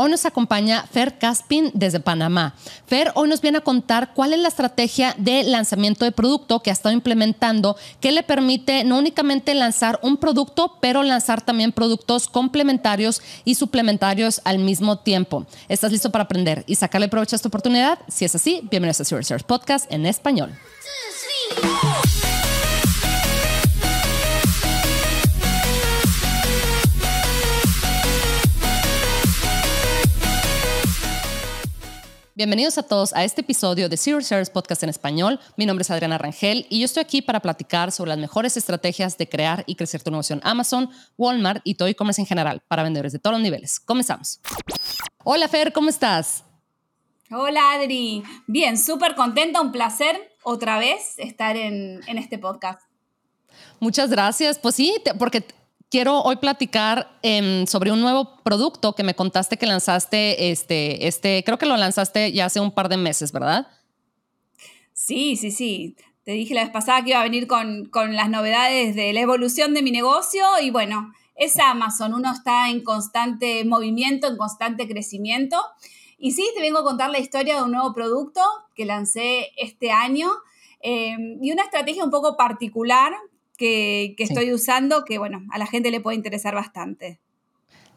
Hoy nos acompaña Fer Caspin desde Panamá. Fer hoy nos viene a contar cuál es la estrategia de lanzamiento de producto que ha estado implementando que le permite no únicamente lanzar un producto, pero lanzar también productos complementarios y suplementarios al mismo tiempo. ¿Estás listo para aprender y sacarle provecho a esta oportunidad? Si es así, bienvenidos a Search Podcast en español. Bienvenidos a todos a este episodio de Zero Shares Podcast en español. Mi nombre es Adriana Rangel y yo estoy aquí para platicar sobre las mejores estrategias de crear y crecer tu negocio en Amazon, Walmart y todo e-commerce en general para vendedores de todos los niveles. Comenzamos. Hola Fer, ¿cómo estás? Hola Adri. Bien, súper contenta, un placer otra vez estar en, en este podcast. Muchas gracias. Pues sí, porque quiero hoy platicar em, sobre un nuevo producto que me contaste que lanzaste, este, este, creo que lo lanzaste ya hace un par de meses, ¿verdad? Sí, sí, sí. Te dije la vez pasada que iba a venir con, con las novedades de la evolución de mi negocio y bueno, es Amazon. Uno está en constante movimiento, en constante crecimiento. Y sí, te vengo a contar la historia de un nuevo producto que lancé este año em, y una estrategia un poco particular que, estoy usando que, bueno, a la gente le puede interesar bastante.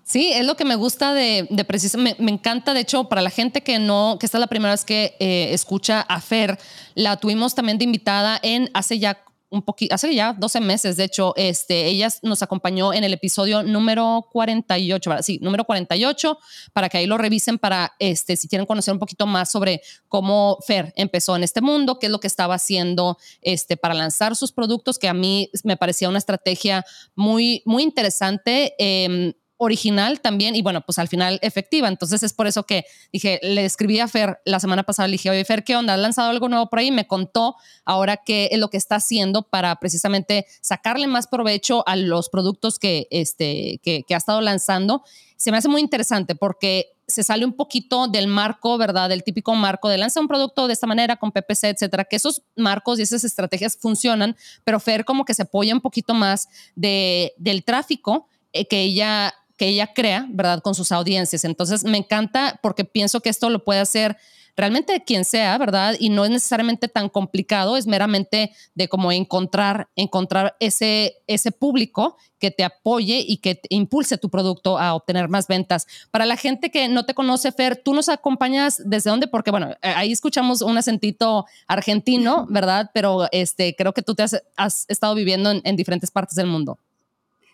Sí, es lo que me gusta de, de precisamente, me, encanta, de hecho, para la gente que no, que esta es la primera vez que eh, escucha a Fer, la tuvimos también de invitada en hace ya un poquito, hace ya 12 meses, de hecho, este, ella nos acompañó en el episodio número 48, sí, número 48, para que ahí lo revisen para, este, si quieren conocer un poquito más sobre cómo Fer empezó en este mundo, qué es lo que estaba haciendo este, para lanzar sus productos, que a mí me parecía una estrategia muy, muy interesante. Eh, original también y bueno, pues al final efectiva. Entonces es por eso que dije, le escribí a Fer la semana pasada, le dije, oye Fer, ¿qué onda? ¿Has lanzado algo nuevo por ahí? Me contó ahora qué es lo que está haciendo para precisamente sacarle más provecho a los productos que, este, que, ha estado lanzando. Se me hace muy interesante porque se sale un poquito del marco, ¿verdad? Del típico marco de lanzar un producto de esta manera con PPC, etcétera, que esos marcos y esas estrategias funcionan, pero Fer como que se apoya un poquito más de, del tráfico eh, que ella que ella crea, ¿verdad? Con sus audiencias. Entonces, me encanta porque pienso que esto lo puede hacer realmente quien sea, ¿verdad? Y no es necesariamente tan complicado, es meramente de cómo encontrar, encontrar ese, ese público que te apoye y que impulse tu producto a obtener más ventas. Para la gente que no te conoce, Fer, tú nos acompañas desde dónde? Porque bueno, ahí escuchamos un acentito argentino, ¿verdad? Pero este, creo que tú te has, estado viviendo en diferentes partes del mundo.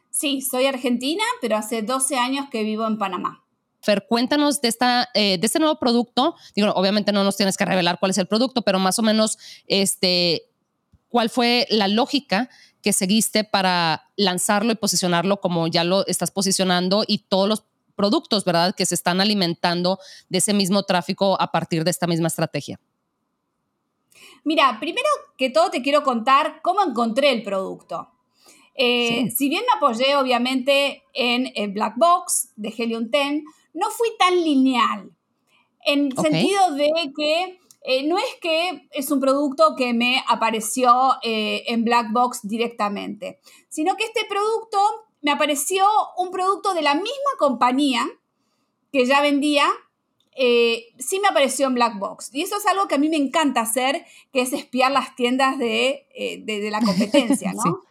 Sí, soy argentina, pero hace 12 años que vivo en Panamá. Fer, cuéntanos de, esta, eh, de este nuevo producto. Digo, obviamente no nos tienes que revelar cuál es el producto, pero más o menos, este, ¿cuál fue la lógica que seguiste para lanzarlo y posicionarlo como ya lo estás posicionando y todos los productos, ¿verdad?, que se están alimentando de ese mismo tráfico a partir de esta misma estrategia. Mira, primero que todo te quiero contar cómo encontré el producto. Eh, si bien me apoyé obviamente en el Black Box de Helium 10, no fui tan lineal. En sentido de que eh, no es que es un producto que me apareció eh, en Black Box directamente, sino que este producto me apareció un producto de la misma compañía que ya vendía, sí me apareció en Black Box. Y eso es algo que a mí me encanta hacer, que es espiar las tiendas de, de la competencia, ¿no?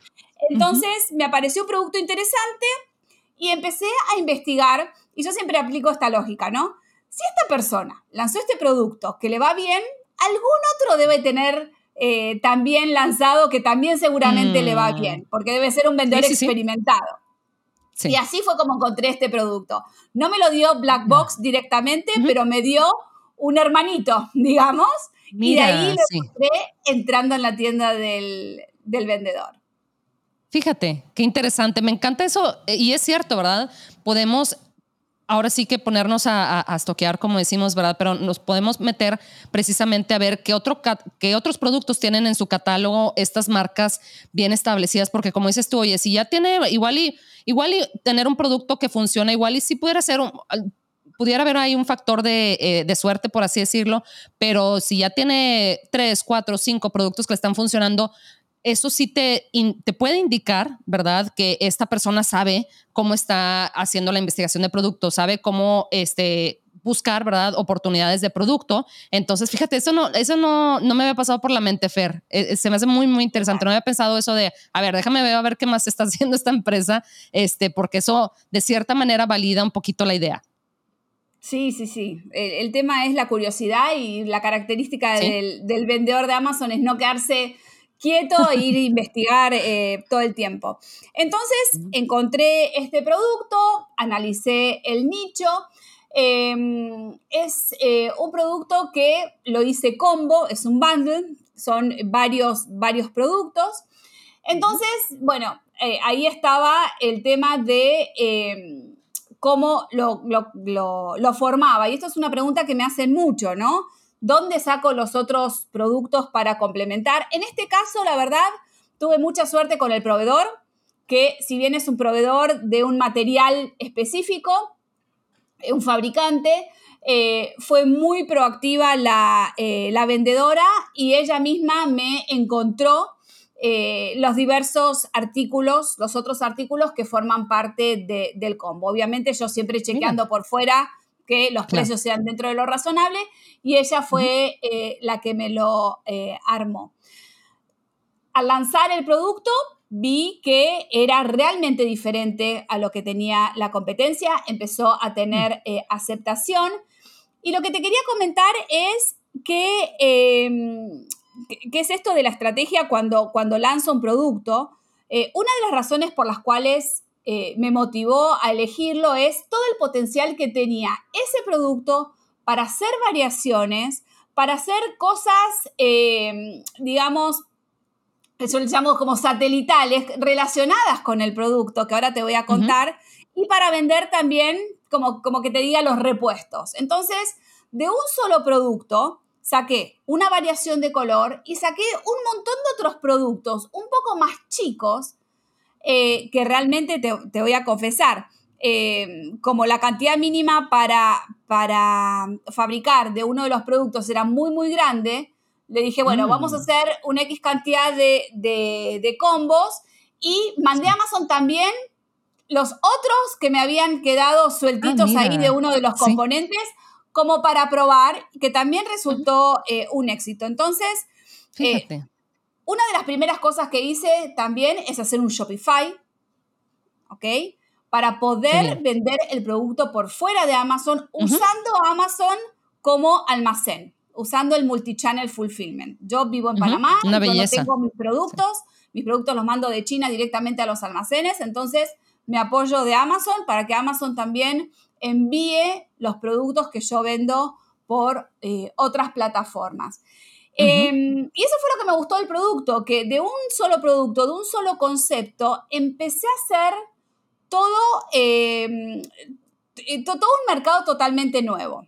Entonces me apareció un producto interesante y empecé a investigar, y yo siempre aplico esta lógica, ¿no? Si esta persona lanzó este producto que le va bien, algún otro debe tener eh, también lanzado que también seguramente le va mm. bien, porque debe ser un vendedor experimentado. Y así fue como encontré este producto. No me lo dio Black Box directamente, pero me dio un hermanito, digamos, y de ahí lo encontré entrando en la tienda del vendedor. Fíjate, qué interesante. Me encanta eso. Eh, y es cierto, ¿verdad? Podemos ahora sí que ponernos a, a, estoquear, como decimos, ¿verdad? Pero nos podemos meter precisamente a ver qué, otro, qué otros productos tienen en su catálogo estas marcas bien establecidas, porque como dices tú, oye, si ya tiene igual y, igual y tener un producto que funciona, igual y si pudiera ser un, pudiera haber ahí un factor de, eh, de, suerte, por así decirlo, pero si ya tiene tres, cuatro, cinco productos que están funcionando, eso sí te, te puede indicar, ¿verdad? Que esta persona sabe cómo está haciendo la investigación de producto, sabe cómo este, buscar, ¿verdad? Oportunidades de producto. Entonces, fíjate, eso no, eso no, no me había pasado por la mente, Fer. Eh, se me hace muy, muy interesante. No había pensado eso de, a ver, déjame ver a ver qué más está haciendo esta empresa, este, porque eso de cierta manera valida un poquito la idea. Sí, sí, sí. El, tema es la curiosidad y la característica del, del, vendedor de Amazon es no quedarse quieto e ir a investigar eh, todo el tiempo. Entonces encontré este producto, analicé el nicho Em, es eh, un producto que lo hice combo, es un bundle, son varios, varios productos. Entonces, bueno, eh, ahí estaba el tema de em, cómo lo, lo, formaba. Y esto es una pregunta que me hacen mucho, ¿no? ¿Dónde saco los otros productos para complementar? En este caso, la verdad, tuve mucha suerte con el proveedor, que si bien es un proveedor de un material específico, un fabricante, eh, fue muy proactiva eh, la, vendedora y ella misma me encontró eh, los diversos artículos, los otros artículos que forman parte del combo. Obviamente yo siempre chequeando por fuera que los precios sean dentro de lo razonable y ella fue la que me lo armó. Al lanzar el producto, vi que era realmente diferente a lo que tenía la competencia, empezó a tener mm. eh, aceptación. Y lo que te quería comentar es que, em, ¿qué es esto de la estrategia cuando, cuando lanzo un producto? Eh, una de las razones por las cuales eh, me motivó a elegirlo es todo el potencial que tenía ese producto para hacer variaciones, para hacer cosas, em, digamos, eso le llamo como satelitales, relacionadas con el producto que ahora te voy a contar, y para vender también, como, como que te diga, los repuestos. Entonces, de un solo producto, saqué una variación de color y saqué un montón de otros productos un poco más chicos eh, que realmente te, voy a confesar. Eh, como la cantidad mínima para, para fabricar de uno de los productos era muy, muy grande, le dije, bueno, vamos a mm. hacer una X cantidad de, combos y mandé a Amazon también los otros que me habían quedado sueltitos ah, ahí de uno de los componentes como para probar, que también resultó eh, un éxito. Entonces, eh, una de las primeras cosas que hice también es hacer un Shopify, ¿ok? Para poder vender el producto por fuera de Amazon usando Amazon como almacén usando el multichannel fulfillment. Yo vivo en Panamá, yo no tengo mis productos, mis productos los mando de China directamente a los almacenes, entonces me apoyo de Amazon para que Amazon también envíe los productos que yo vendo por eh, otras plataformas. Em, y eso fue lo que me gustó del producto, que de un solo producto, de un solo concepto, empecé a hacer todo, em, todo un mercado totalmente nuevo.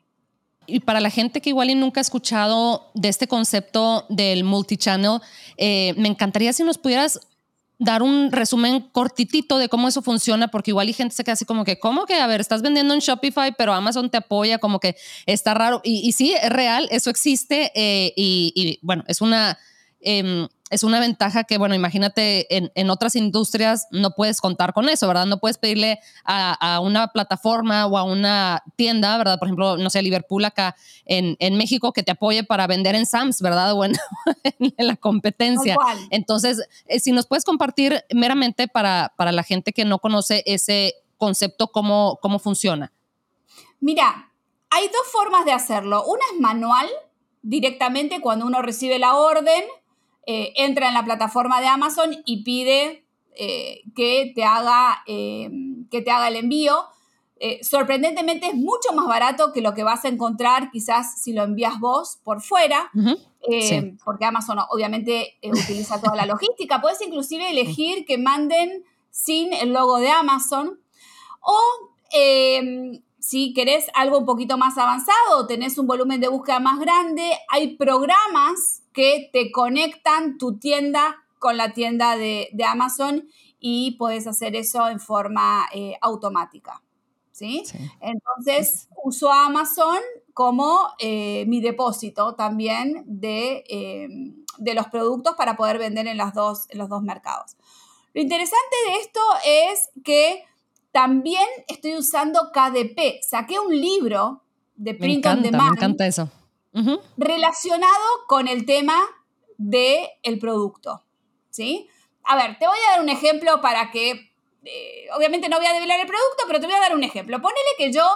Y para la gente que igual y nunca ha escuchado de este concepto del multichannel, eh, me encantaría si nos pudieras dar un resumen cortitito de cómo eso funciona, porque igual y gente se queda así como que, ¿cómo que? A ver, estás vendiendo en Shopify, pero Amazon te apoya, como que está raro. Y, sí, es real, eso existe eh, y, bueno, es una... Em, es una ventaja que, bueno, imagínate, en, en, otras industrias no puedes contar con eso, ¿verdad? No puedes pedirle a, a, una plataforma o a una tienda, ¿verdad? Por ejemplo, no sé, Liverpool acá en, en México que te apoye para vender en Sams, ¿verdad? O en, en la competencia. Entonces, eh, si nos puedes compartir meramente para, para la gente que no conoce ese concepto, cómo, cómo funciona. Mira, hay dos formas de hacerlo. Una es manual, directamente cuando uno recibe la orden eh, entra en la plataforma de Amazon y pide eh, que, te haga, eh, que te haga el envío. sorprendentemente es mucho más barato que lo que vas a encontrar quizás si lo envías vos por fuera, porque Amazon obviamente utiliza toda la logística. Puedes inclusive elegir que manden sin el logo de Amazon o si querés algo un poquito más avanzado, tenés un volumen de búsqueda más grande, hay programas que te conectan tu tienda con la tienda de, Amazon y puedes hacer eso en forma eh, automática. ¿sí? Entonces, uso Amazon como eh, mi depósito también de, em, de los productos para poder vender en, las dos, en los dos mercados. Lo interesante de esto es que también estoy usando KDP. Saqué un libro de Print on Demand. Me encanta eso. Relacionado con el tema del el producto. ¿Sí? A ver, te voy a dar un ejemplo para que. Eh, obviamente no voy a develar el producto, pero te voy a dar un ejemplo. Ponele que yo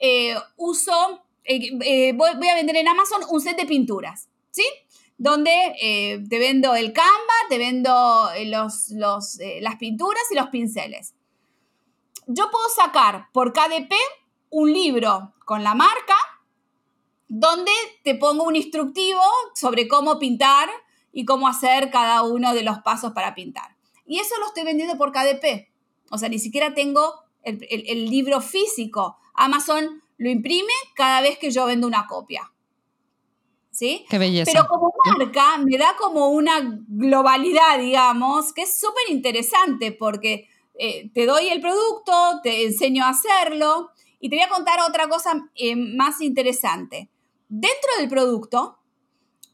eh, uso. Eh, voy, a vender en Amazon un set de pinturas. ¿Sí? Donde te vendo el Canva, te vendo los, los, las pinturas y los pinceles. Yo puedo sacar por KDP un libro con la marca donde te pongo un instructivo sobre cómo pintar y cómo hacer cada uno de los pasos para pintar. Y eso lo estoy vendiendo por KDP. O sea, ni siquiera tengo el, libro físico. Amazon lo imprime cada vez que yo vendo una copia. ¿Sí? Qué belleza. Pero como marca me da como una globalidad, digamos, que es súper interesante porque eh, te doy el producto, te enseño a hacerlo y te voy a contar otra cosa eh, más interesante. Dentro del producto,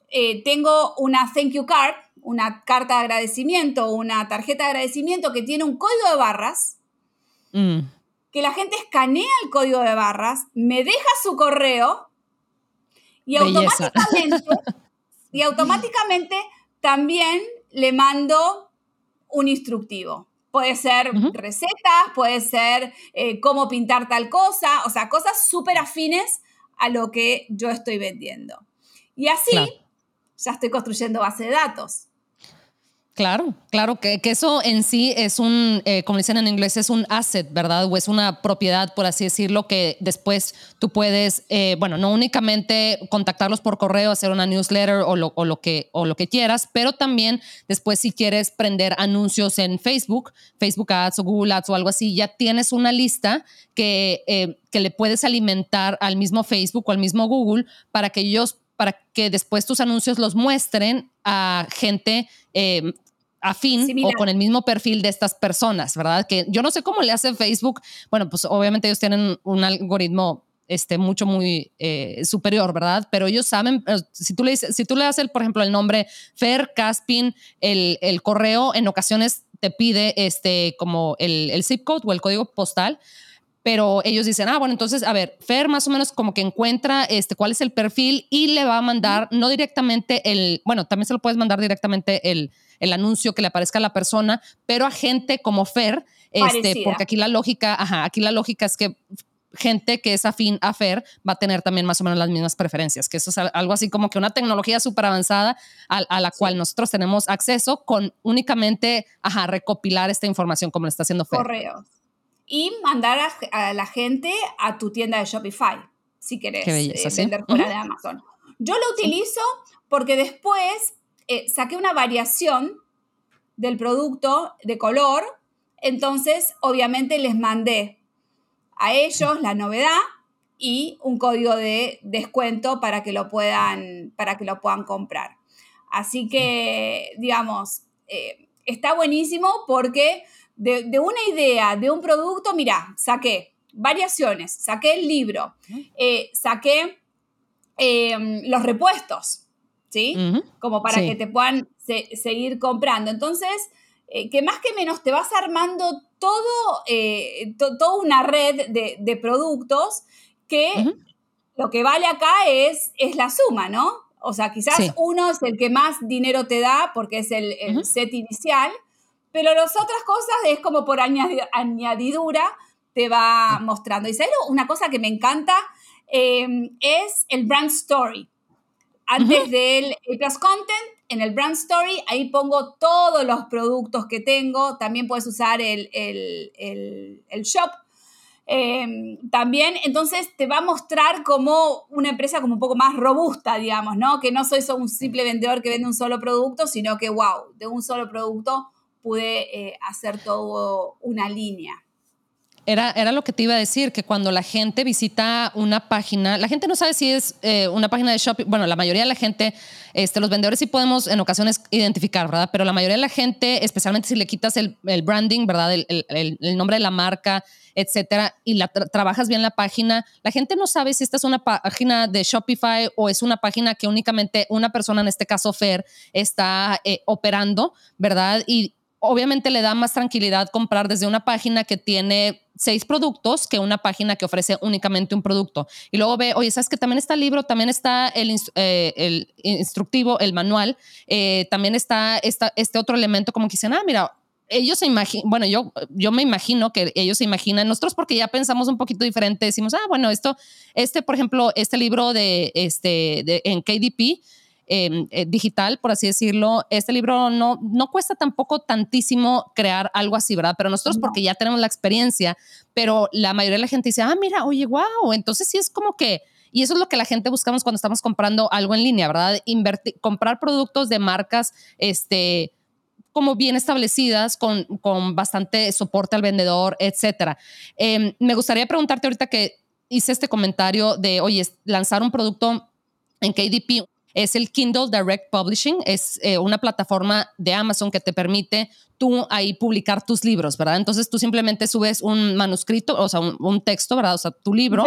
eh, tengo una thank you card, una carta de agradecimiento, una tarjeta de agradecimiento que tiene un código de barras, mm. que la gente escanea el código de barras, me deja su correo y automáticamente, y automáticamente también le mando un instructivo. Puede ser recetas, puede ser eh, cómo pintar tal cosa, o sea, cosas súper afines a lo que yo estoy vendiendo. Y así ya estoy construyendo base de datos. Claro, claro, que, eso en sí es un, eh, como dicen en inglés, es un asset, ¿verdad? O es una propiedad, por así decirlo, que después tú puedes, eh, bueno, no únicamente contactarlos por correo, hacer una newsletter o lo, que, o lo que quieras, pero también después si quieres prender anuncios en Facebook, Facebook Ads o Google Ads o algo así, ya tienes una lista que, eh, que le puedes alimentar al mismo Facebook o al mismo Google para que ellos para que después tus anuncios los muestren a gente eh, afín o con el mismo perfil de estas personas, ¿verdad? Que yo no sé cómo le hace Facebook. Bueno, pues obviamente ellos tienen un algoritmo este, mucho, muy eh, superior, ¿verdad? Pero ellos saben, eh, si tú le, dices, si tú le das, el, por ejemplo, el nombre Fer Caspin, el, el correo en ocasiones te pide este, como el, el zip code o el código postal pero ellos dicen, ah, bueno, entonces, a ver, Fer más o menos como que encuentra este, cuál es el perfil y le va a mandar, no directamente el, bueno, también se lo puedes mandar directamente el, el anuncio que le aparezca a la persona, pero a gente como Fer, este, porque aquí la lógica, ajá, aquí la lógica es que gente que es afín a Fer va a tener también más o menos las mismas preferencias, que eso es algo así como que una tecnología súper avanzada a, la cual nosotros tenemos acceso con únicamente, ajá, recopilar esta información como lo está haciendo Fer. Correos y mandar a, la gente a tu tienda de Shopify, si querés eh, vender fuera de Amazon. Yo lo utilizo porque después eh, saqué una variación del producto de color, entonces obviamente les mandé a ellos la novedad y un código de descuento para que lo puedan, para que lo puedan comprar. Así que, digamos, eh, está buenísimo porque de, una idea, de un producto, mira, saqué variaciones, saqué el libro, eh, saqué em, los repuestos, ¿sí? Como para que te puedan seguir comprando. Entonces, eh, que más que menos te vas armando todo, eh, toda una red de, productos que lo que vale acá es, es la suma, ¿no? O sea, quizás uno es el que más dinero te da porque es el, el set inicial, pero las otras cosas es como por añadidura te va mostrando. Y ¿sabes una cosa que me encanta? Em, es el brand story. Antes del plus content, en el brand story, ahí pongo todos los productos que tengo. También puedes usar el, shop. Em, también, entonces te va a mostrar como una empresa como un poco más robusta, digamos, ¿no? Que no soy solo un simple vendedor que vende un solo producto, sino que, wow, de un solo producto pude eh, hacer todo una línea. Era, era lo que te iba a decir, que cuando la gente visita una página, la gente no sabe si es eh, una página de shopping, bueno, la mayoría de la gente, este, los vendedores sí podemos en ocasiones identificar, ¿verdad? Pero la mayoría de la gente, especialmente si le quitas el, el branding, ¿verdad? El, el, nombre de la marca, etcétera, y la trabajas bien la página, la gente no sabe si esta es una página de Shopify o es una página que únicamente una persona, en este caso Fer, está eh, operando, ¿verdad? Y obviamente le da más tranquilidad comprar desde una página que tiene seis productos que una página que ofrece únicamente un producto. Y luego ve, oye, ¿sabes que también está el libro, también está el, eh, el instructivo, el manual, eh, también está este otro elemento como que dicen, ah, mira, ellos se imaginan, bueno, yo, yo me imagino que ellos se imaginan, nosotros porque ya pensamos un poquito diferente, decimos, ah, bueno, esto, este, por ejemplo, este libro de, este, de, en KDP, Em, eh, digital, por así decirlo, este libro no, no cuesta tampoco tantísimo crear algo así, ¿verdad? Pero nosotros porque ya tenemos la experiencia, pero la mayoría de la gente dice, ah, mira, oye, wow, entonces sí es como que... Y eso es lo que la gente buscamos cuando estamos comprando algo en línea, ¿verdad? Invertir, comprar productos de marcas, este, como bien establecidas, con, con bastante soporte al vendedor, etcétera. Em, me gustaría preguntarte ahorita que hice este comentario de, oye, lanzar un producto en KDP, es el Kindle Direct Publishing, es eh, una plataforma de Amazon que te permite tú ahí publicar tus libros, ¿verdad? Entonces tú simplemente subes un manuscrito, o sea, un, texto, ¿verdad? O sea, tu libro.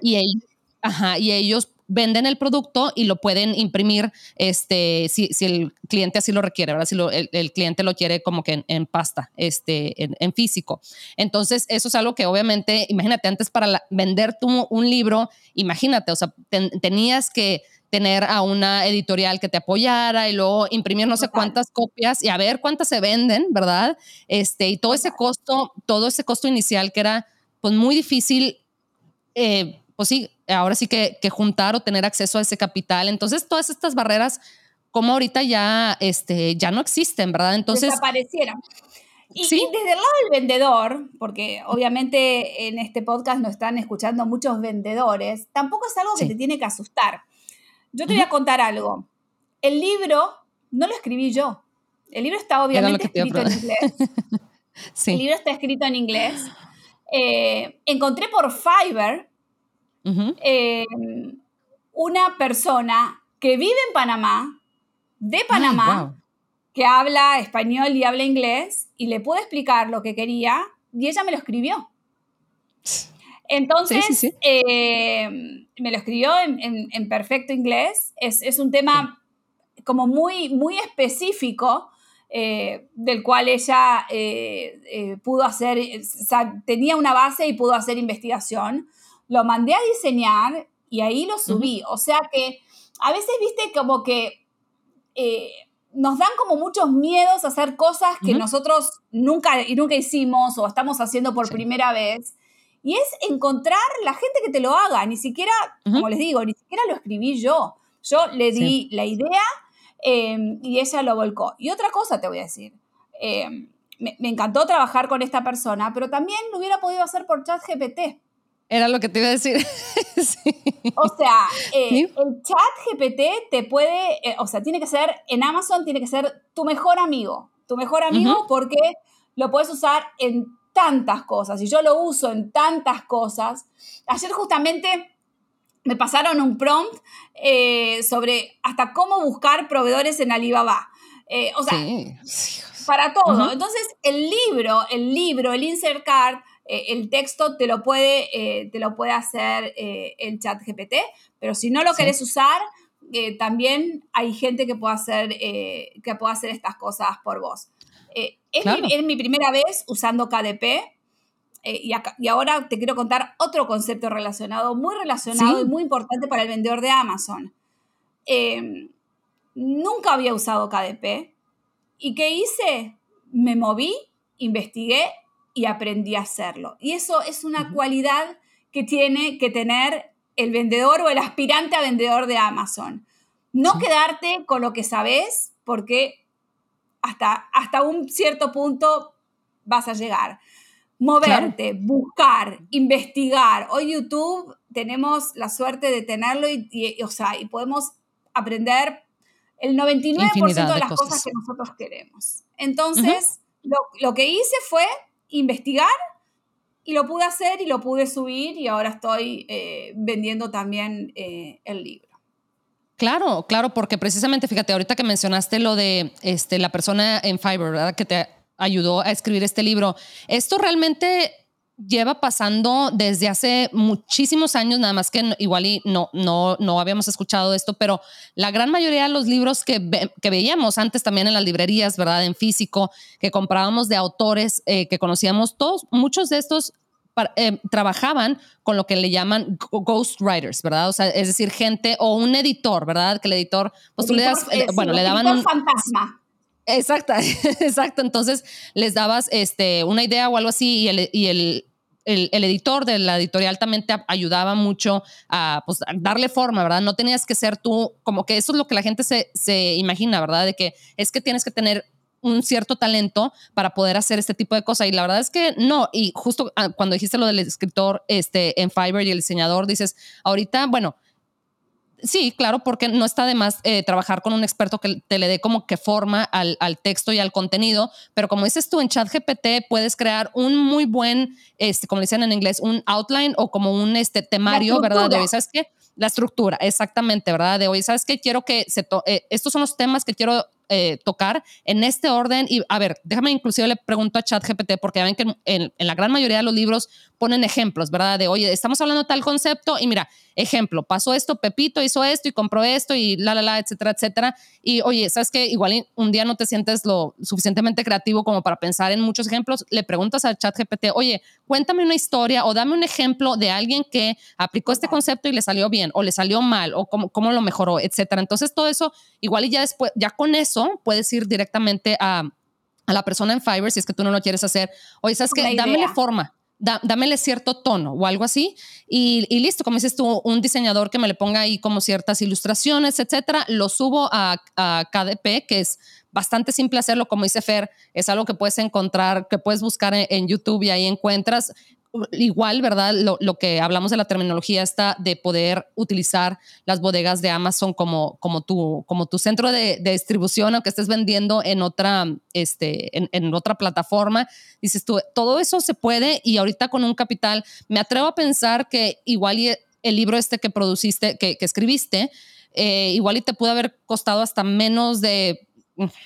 Y ellos, ajá, y ellos venden el producto y lo pueden imprimir este, si, si el cliente así lo requiere, ¿verdad? Si el, cliente lo quiere como que en, pasta, este, en, físico. Entonces, eso es algo que obviamente, imagínate, antes para vender tú un libro, imagínate, o sea, tenías que tener a una editorial que te apoyara y luego imprimir no sé cuántas copias y a ver cuántas se venden, ¿verdad? Este, y todo ese costo, todo ese costo inicial que era pues muy difícil, eh, pues sí, ahora sí que, juntar o tener acceso a ese capital. Entonces, todas estas barreras, como ahorita ya, este, ya no existen, ¿verdad? Entonces... Desaparecieron. Y, ¿Sí? y, desde el lado del vendedor, porque obviamente en este podcast nos están escuchando muchos vendedores, tampoco es algo que te tiene que asustar. Yo te voy a contar algo. El libro no lo escribí yo. El libro está obviamente escrito en inglés. El libro está escrito en inglés. Eh, encontré por Fiverr eh, una persona que vive en Panamá, de Panamá, que habla español y habla inglés, y le pude explicar lo que quería, y ella me lo escribió. Entonces, eh, me lo escribió en, perfecto inglés. Es, un tema como muy, muy específico. Eh, del cual ella eh, pudo hacer, tenía una base y pudo hacer investigación. Lo mandé a diseñar y ahí lo subí. O sea que a veces, viste, como que nos dan como muchos miedos a hacer cosas que nosotros nunca, y nunca hicimos o estamos haciendo por primera vez. Y es encontrar la gente que te lo haga. Ni siquiera, como les digo, ni siquiera lo escribí yo. Yo le di la idea em, y ella lo volcó. Y otra cosa te voy a decir. Em, me, encantó trabajar con esta persona, pero también lo hubiera podido hacer por chat GPT. Era lo que te iba a decir. O sea, eh, el chat GPT te puede, eh, o sea, tiene que ser, en Amazon tiene que ser tu mejor amigo. Tu mejor amigo porque lo puedes usar en tantas cosas y yo lo uso en tantas cosas. Ayer justamente me pasaron un prompt eh, sobre hasta cómo buscar proveedores en Alibaba. Eh, o sea, para todo. Entonces, el libro, el libro, el insert card, eh, el texto te lo puede, te lo puede hacer el chat GPT, pero si no lo querés usar, también hay gente que puede hacer, que puede hacer estas cosas por vos. Es, mi, primera vez usando KDP. Eh, y, ahora te quiero contar otro concepto relacionado, muy relacionado y muy importante para el vendedor de Amazon. Em, nunca había usado KDP. ¿Y qué hice? Me moví, investigué y aprendí a hacerlo. Y eso es una cualidad que tiene que tener el vendedor o el aspirante a vendedor de Amazon. No quedarte con lo que sabes, porque hasta, hasta un cierto punto vas a llegar. Moverte, buscar, investigar. Hoy YouTube tenemos la suerte de tenerlo y, o sea, y podemos aprender el 99% de, las cosas. que nosotros queremos. Entonces, lo, que hice fue investigar y lo pude hacer y lo pude subir y ahora estoy eh, vendiendo también eh, el libro. Claro, claro, porque precisamente, fíjate, ahorita que mencionaste lo de este, la persona en Fiverr, ¿verdad? Que te ayudó a escribir este libro. Esto realmente lleva pasando desde hace muchísimos años, nada más que igual y no, no, no habíamos escuchado esto, pero la gran mayoría de los libros que, que veíamos antes también en las librerías, ¿verdad? En físico, que comprábamos de autores eh, que conocíamos, todos, muchos de estos eh, trabajaban con lo que le llaman ghost writers, ¿verdad? O sea, es decir, gente o un editor, ¿verdad? Que el editor, pues tú le das, eh, bueno, le daban un fantasma. Exacto, exacto. Entonces les dabas este, una idea o algo así y el, y el, el, editor de la editorial también te ayudaba mucho a, pues, darle forma, ¿verdad? No tenías que ser tú, como que eso es lo que la gente se, se imagina, ¿verdad? De que es que tienes que tener un cierto talento para poder hacer este tipo de cosas. Y la verdad es que no. Y justo ah, cuando dijiste lo del escritor este, en Fiverr y el diseñador, dices, ahorita, bueno, Sí, claro, porque no está de más eh, trabajar con un experto que te le dé como que forma al, al, texto y al contenido, pero como dices tú, en ChatGPT puedes crear un muy buen, este, como dicen en inglés, un outline o como un este, temario, ¿verdad? De, ¿sabes qué? La estructura, exactamente, ¿verdad? De hoy, ¿sabes qué? Quiero que se... Eh, estos son los temas que quiero eh, tocar en este orden. Y a ver, déjame inclusive le pregunto a ChatGPT, porque ya ven que en, la gran mayoría de los libros ponen ejemplos, ¿verdad? De, oye, estamos hablando de tal concepto y mira, ejemplo, pasó esto, Pepito hizo esto y compró esto y la, la, la, etcétera, etcétera. Y oye, ¿sabes qué? Igual un día no te sientes lo suficientemente creativo como para pensar en muchos ejemplos, le preguntas al ChatGPT, oye, cuéntame una historia o dame un ejemplo de alguien que aplicó este concepto y le salió bien o le salió mal o cómo, cómo lo mejoró, etcétera. Entonces todo eso, igual y ya después, ya con eso puedes ir directamente a, a la persona en Fiverr si es que tú no lo quieres hacer. Oye, ¿sabes qué? Dámele forma dámele cierto tono o algo así y, listo, como dices tú, un diseñador que me le ponga ahí como ciertas ilustraciones, etcétera, lo subo a, a KDP, que es bastante simple hacerlo, como dice Fer, es algo que puedes encontrar, que puedes buscar en YouTube y ahí encuentras igual, ¿verdad? Lo, que hablamos de la terminología está de poder utilizar las bodegas de Amazon como, como, tu, como tu centro de, distribución, aunque estés vendiendo en otra, este, en, otra plataforma. Dices tú, todo eso se puede y ahorita con un capital, me atrevo a pensar que igual el libro este que produciste, que, escribiste, eh, igual y te pudo haber costado hasta menos de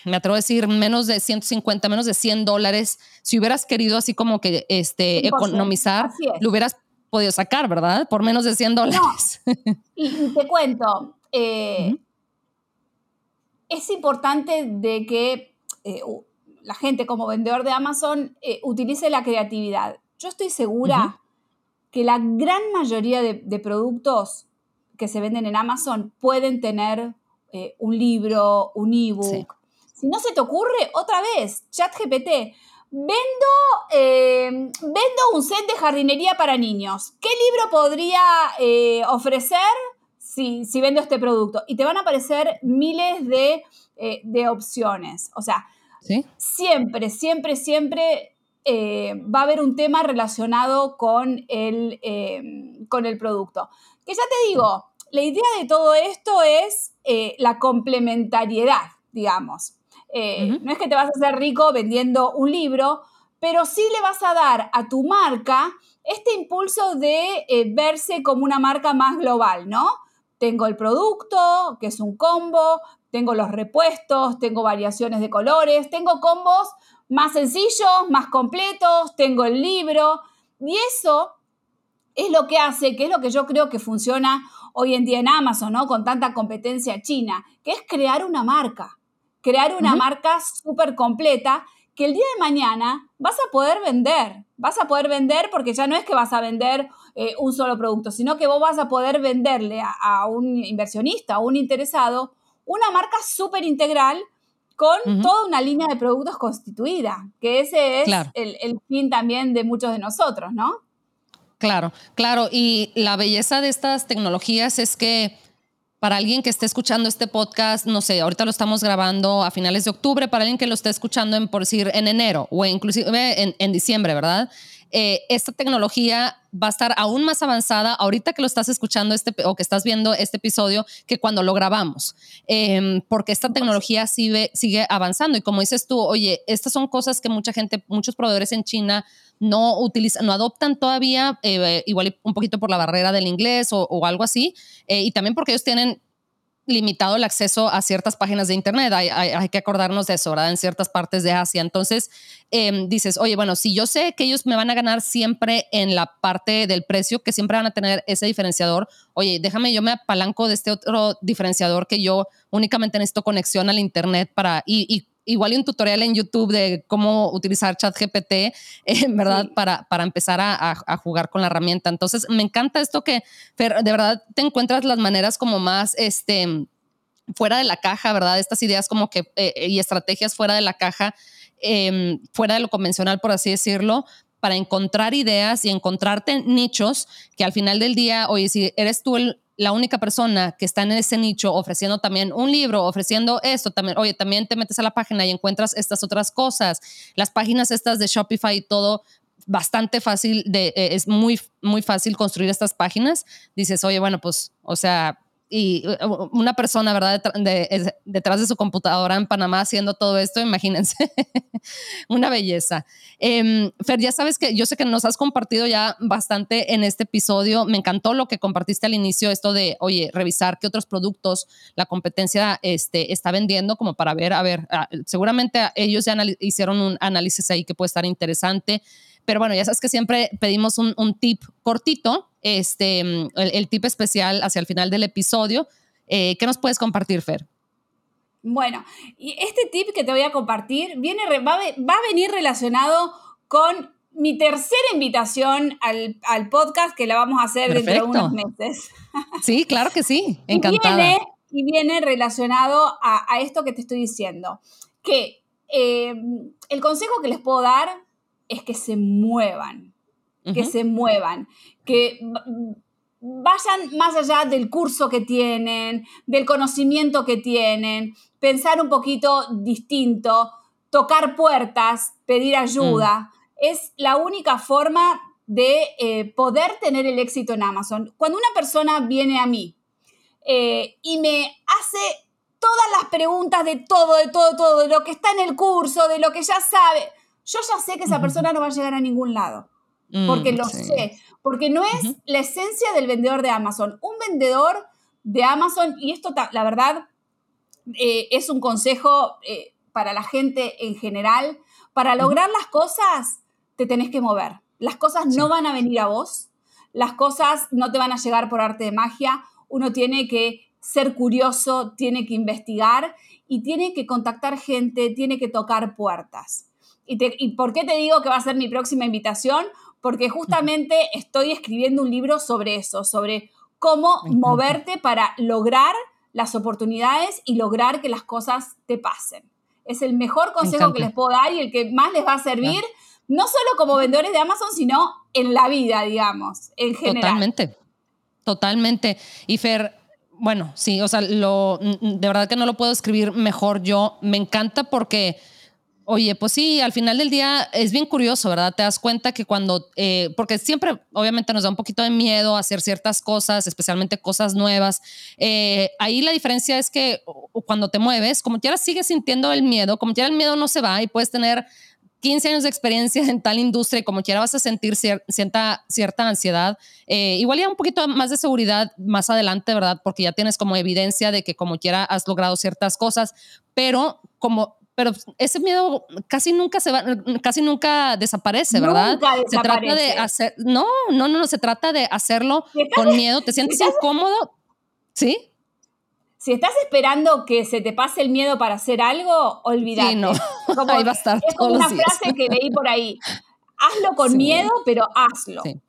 me atrevo a decir, menos de 150, menos de 100 dólares. Si hubieras querido así como que este, economizar, lo hubieras podido sacar, ¿verdad? Por menos de 100 dólares. Y, te cuento, eh, es importante de que eh, la gente como vendedor de Amazon eh, utilice la creatividad. Yo estoy segura que la gran mayoría de, de, productos que se venden en Amazon pueden tener un libro, un ebook, si no se te ocurre, otra vez, ChatGPT. Vendo, eh, vendo un set de jardinería para niños. ¿Qué libro podría eh, ofrecer si, si, vendo este producto? Y te van a aparecer miles de, eh, opciones. O sea, siempre, siempre, siempre va a haber un tema relacionado con el, con el producto. Que ya te digo, la idea de todo esto es la complementariedad, digamos. Eh, no es que te vas a hacer rico vendiendo un libro, pero sí le vas a dar a tu marca este impulso de eh, verse como una marca más global, ¿no? Tengo el producto, que es un combo, tengo los repuestos, tengo variaciones de colores, tengo combos más sencillos, más completos, tengo el libro, y eso es lo que hace, que es lo que yo creo que funciona hoy en día en Amazon, ¿no? Con tanta competencia china, que es crear una marca crear una marca súper completa que el día de mañana vas a poder vender. Vas a poder vender porque ya no es que vas a vender eh, un solo producto, sino que vos vas a poder venderle a, un inversionista o un interesado una marca súper integral con toda una línea de productos constituida, que ese es el, el fin también de muchos de nosotros, ¿no? Claro, claro. Y la belleza de estas tecnologías es que para alguien que esté escuchando este podcast, no sé, ahorita lo estamos grabando a finales de octubre, para alguien que lo esté escuchando en, por decir, en enero o inclusive en, en diciembre, ¿verdad? Eh, esta tecnología va a estar aún más avanzada ahorita que lo estás escuchando este, o que estás viendo este episodio que cuando lo grabamos, em, porque esta tecnología sigue, sigue avanzando. Y como dices tú, oye, estas son cosas que mucha gente, muchos proveedores en China no utilizan, no adoptan todavía, eh, igual un poquito por la barrera del inglés o, algo así, eh, y también porque ellos tienen limitado el acceso a ciertas páginas de Internet. Hay, que acordarnos de eso, ¿verdad? En ciertas partes de Asia. Entonces, em, dices, oye, bueno, si yo sé que ellos me van a ganar siempre en la parte del precio, que siempre van a tener ese diferenciador, oye, déjame, yo me apalanco de este otro diferenciador que yo únicamente necesito conexión al Internet para, y igual un tutorial en YouTube de cómo utilizar ChatGPT, eh, en verdad, para, para empezar a, jugar con la herramienta. Entonces, me encanta esto que de verdad te encuentras las maneras como más, este, fuera de la caja, ¿verdad? Estas ideas como que, eh, y estrategias fuera de la caja, em, fuera de lo convencional, por así decirlo, para encontrar ideas y encontrarte nichos que al final del día, oye, si eres tú el, la única persona que está en ese nicho ofreciendo también un libro, ofreciendo esto, también, oye, también te metes a la página y encuentras estas otras cosas. Las páginas estas de Shopify y todo, bastante fácil, de, eh, es muy, muy fácil construir estas páginas. Dices, oye, bueno, pues, o sea, y uh, una persona, ¿verdad? detrás de su computadora en Panamá haciendo todo esto, imagínense, una belleza. Em, Fer, ya sabes que yo sé que nos has compartido ya bastante en este episodio. Me encantó lo que compartiste al inicio, esto de, oye, revisar qué otros productos la competencia este, está vendiendo, como para ver, a ver, seguramente ellos ya hicieron un análisis ahí que puede estar interesante. Pero bueno, ya sabes que siempre pedimos un, tip cortito, este, el, tip especial hacia el final del episodio. Eh, ¿Qué nos puedes compartir, Fer? Bueno, y este tip que te voy a compartir viene, va, a venir relacionado con mi tercera invitación al, podcast que la vamos a hacer dentro de unos meses. Sí, claro que sí, encantada. Y viene, relacionado a, esto que te estoy diciendo, que eh, el consejo que les puedo dar es que se muevan, que se muevan, que vayan más allá del curso que tienen, del conocimiento que tienen, pensar un poquito distinto, tocar puertas, pedir ayuda. Mm. Es la única forma de eh, poder tener el éxito en Amazon. Cuando una persona viene a mí eh, y me hace todas las preguntas de todo, de todo, todo, de lo que está en el curso, de lo que ya sabe, yo ya sé que esa persona no va a llegar a ningún lado, mm, porque lo sé, porque no es la esencia del vendedor de Amazon. Un vendedor de Amazon, y esto la verdad eh, es un consejo eh, para la gente en general, para lograr las cosas te tenés que mover. Las cosas no van a venir a vos, las cosas no te van a llegar por arte de magia, uno tiene que ser curioso, tiene que investigar y tiene que contactar gente, tiene que tocar puertas. ¿Y, por qué te digo que va a ser mi próxima invitación? Porque justamente estoy escribiendo un libro sobre eso, sobre cómo moverte para lograr las oportunidades y lograr que las cosas te pasen. Es el mejor consejo que les puedo dar y el que más les va a servir, no solo como vendedores de Amazon, sino en la vida, digamos, en general. Totalmente, totalmente. Y Fer, bueno, sí, o sea, lo, de verdad que no lo puedo escribir mejor yo. Me encanta porque Oye, pues sí, al final del día es bien curioso, ¿verdad? Te das cuenta que cuando, eh, porque siempre obviamente nos da un poquito de miedo hacer ciertas cosas, especialmente cosas nuevas. Eh, ahí la diferencia es que cuando te mueves, como ya sigues sintiendo el miedo, como ya el miedo no se va y puedes tener 15 años de experiencia en tal industria y como quiera vas a sentir cierta, cierta ansiedad. Eh, igual ya un poquito más de seguridad más adelante, ¿verdad? Porque ya tienes como evidencia de que como quiera has logrado ciertas cosas, pero como pero ese miedo casi nunca se va, casi nunca desaparece, ¿verdad? Nunca desaparece. Se trata de hacer, no, no, no, no, se trata de hacerlo con miedo, te sientes incómodo, ¿sí? Si estás esperando que se te pase el miedo para hacer algo, olvídate. Sí, no. ahí va a estar es como una frase que leí por ahí. Hazlo con miedo, pero hazlo. Sí.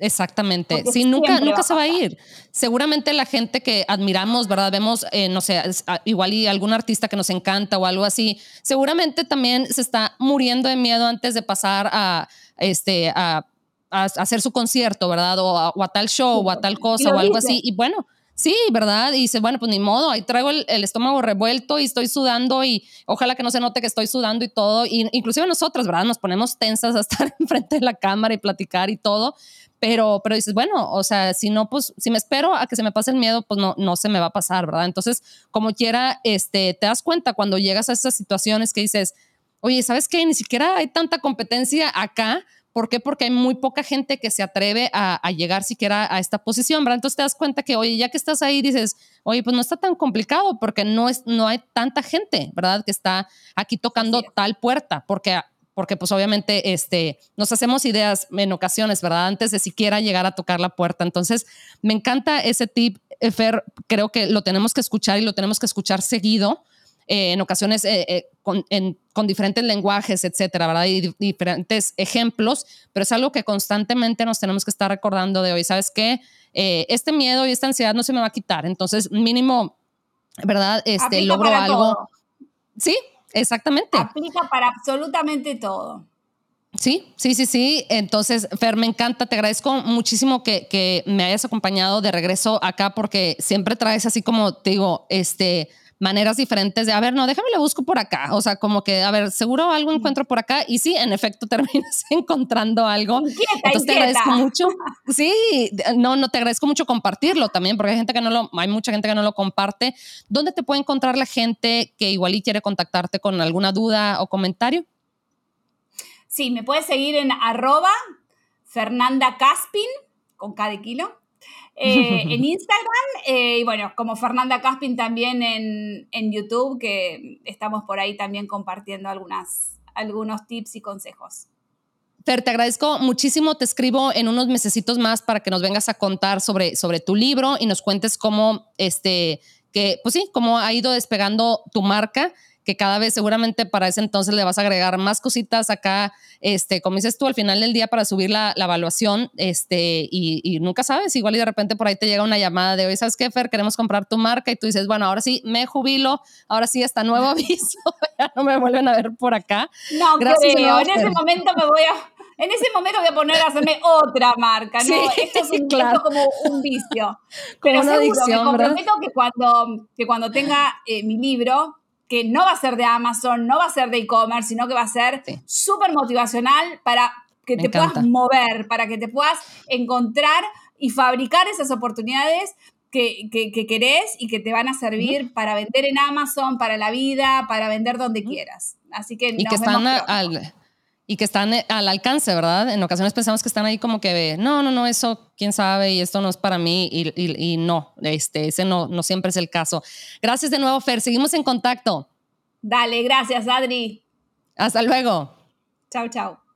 Exactamente. sí, nunca, nunca se va a ir. Seguramente la gente que admiramos, ¿verdad? Vemos, eh, no sé, igual y algún artista que nos encanta o algo así, seguramente también se está muriendo de miedo antes de pasar a, este, a, hacer su concierto, ¿verdad? O a, tal show o a tal cosa o algo así. Y bueno, Sí, ¿verdad? Y dice, bueno, pues ni modo, ahí traigo el, estómago revuelto y estoy sudando y ojalá que no se note que estoy sudando y todo. Y inclusive nosotras, ¿verdad? Nos ponemos tensas a estar enfrente de la cámara y platicar y todo. Pero, pero dices, bueno, o sea, si no, pues si me espero a que se me pase el miedo, pues no, no se me va a pasar, ¿verdad? Entonces, como quiera, este, te das cuenta cuando llegas a esas situaciones que dices, oye, ¿sabes qué? Ni siquiera hay tanta competencia acá ¿Por qué? Porque hay muy poca gente que se atreve a, llegar siquiera a esta posición, ¿verdad? Entonces te das cuenta que, oye, ya que estás ahí, dices, oye, pues no está tan complicado porque no, es, no hay tanta gente, ¿verdad? Que está aquí tocando tal puerta, porque, porque pues obviamente este, nos hacemos ideas en ocasiones, ¿verdad? Antes de siquiera llegar a tocar la puerta. Entonces, me encanta ese tip, Fer, creo que lo tenemos que escuchar y lo tenemos que escuchar seguido eh, en ocasiones eh, eh, con, diferentes lenguajes, etcétera, ¿verdad? Y diferentes ejemplos, pero es algo que constantemente nos tenemos que estar recordando de hoy. ¿Sabes qué? este miedo y esta ansiedad no se me va a quitar. Entonces, mínimo, ¿verdad? Este, logro algo. Sí, exactamente. Aplica para absolutamente todo. Sí, sí, sí, sí. Entonces, Fer, me encanta, te agradezco muchísimo que, que, me hayas acompañado de regreso acá porque siempre traes así como, te digo, este, maneras diferentes de, a ver, no, déjame le busco por acá. O sea, como que, a ver, seguro algo encuentro por acá. Y sí, en efecto, terminas encontrando algo. Entonces te agradezco mucho. Sí, no, no, te agradezco mucho compartirlo también, porque hay gente que no lo, hay mucha gente que no lo comparte. ¿Dónde te puede encontrar la gente que igual y quiere contactarte con alguna duda o comentario? Sí, me puedes seguir en arroba Fernanda Caspin, con cada kilo. Eh, en Instagram eh, y bueno, como Fernanda Caspin también en, en, YouTube, que estamos por ahí también compartiendo algunas, algunos tips y consejos. Fer, te agradezco muchísimo. Te escribo en unos mesecitos más para que nos vengas a contar sobre, sobre tu libro y nos cuentes cómo, este, que, pues sí, cómo ha ido despegando tu marca que cada vez seguramente para ese entonces le vas a agregar más cositas acá, este, como dices tú, al final del día para subir la, evaluación, este, y, nunca sabes, igual y de repente por ahí te llega una llamada de, hoy ¿sabes qué, Fer? Queremos comprar tu marca y tú dices, bueno, ahora sí me jubilo, ahora sí está nuevo aviso, ya no me vuelven a ver por acá. No, Gracias creo, en ese momento me voy a... En ese momento voy a poner a hacerme otra marca, ¿no? esto es un, claro. como un vicio. Pero una seguro, adicción, me comprometo que cuando, que cuando tenga eh, mi libro, que no va a ser de Amazon, no va a ser de e-commerce, sino que va a ser súper motivacional para que te puedas mover, para que te puedas encontrar y fabricar esas oportunidades que, que, querés y que te van a servir para vender en Amazon, para la vida, para vender donde quieras. Así que... Y que están al, y que están al alcance, ¿verdad? En ocasiones pensamos que están ahí como que, no, no, no, eso, quién sabe, y esto no es para mí, y, y, no, este, ese no, no siempre es el caso. Gracias de nuevo, Fer, seguimos en contacto. Dale, gracias, Adri. Hasta luego. Chao, chao.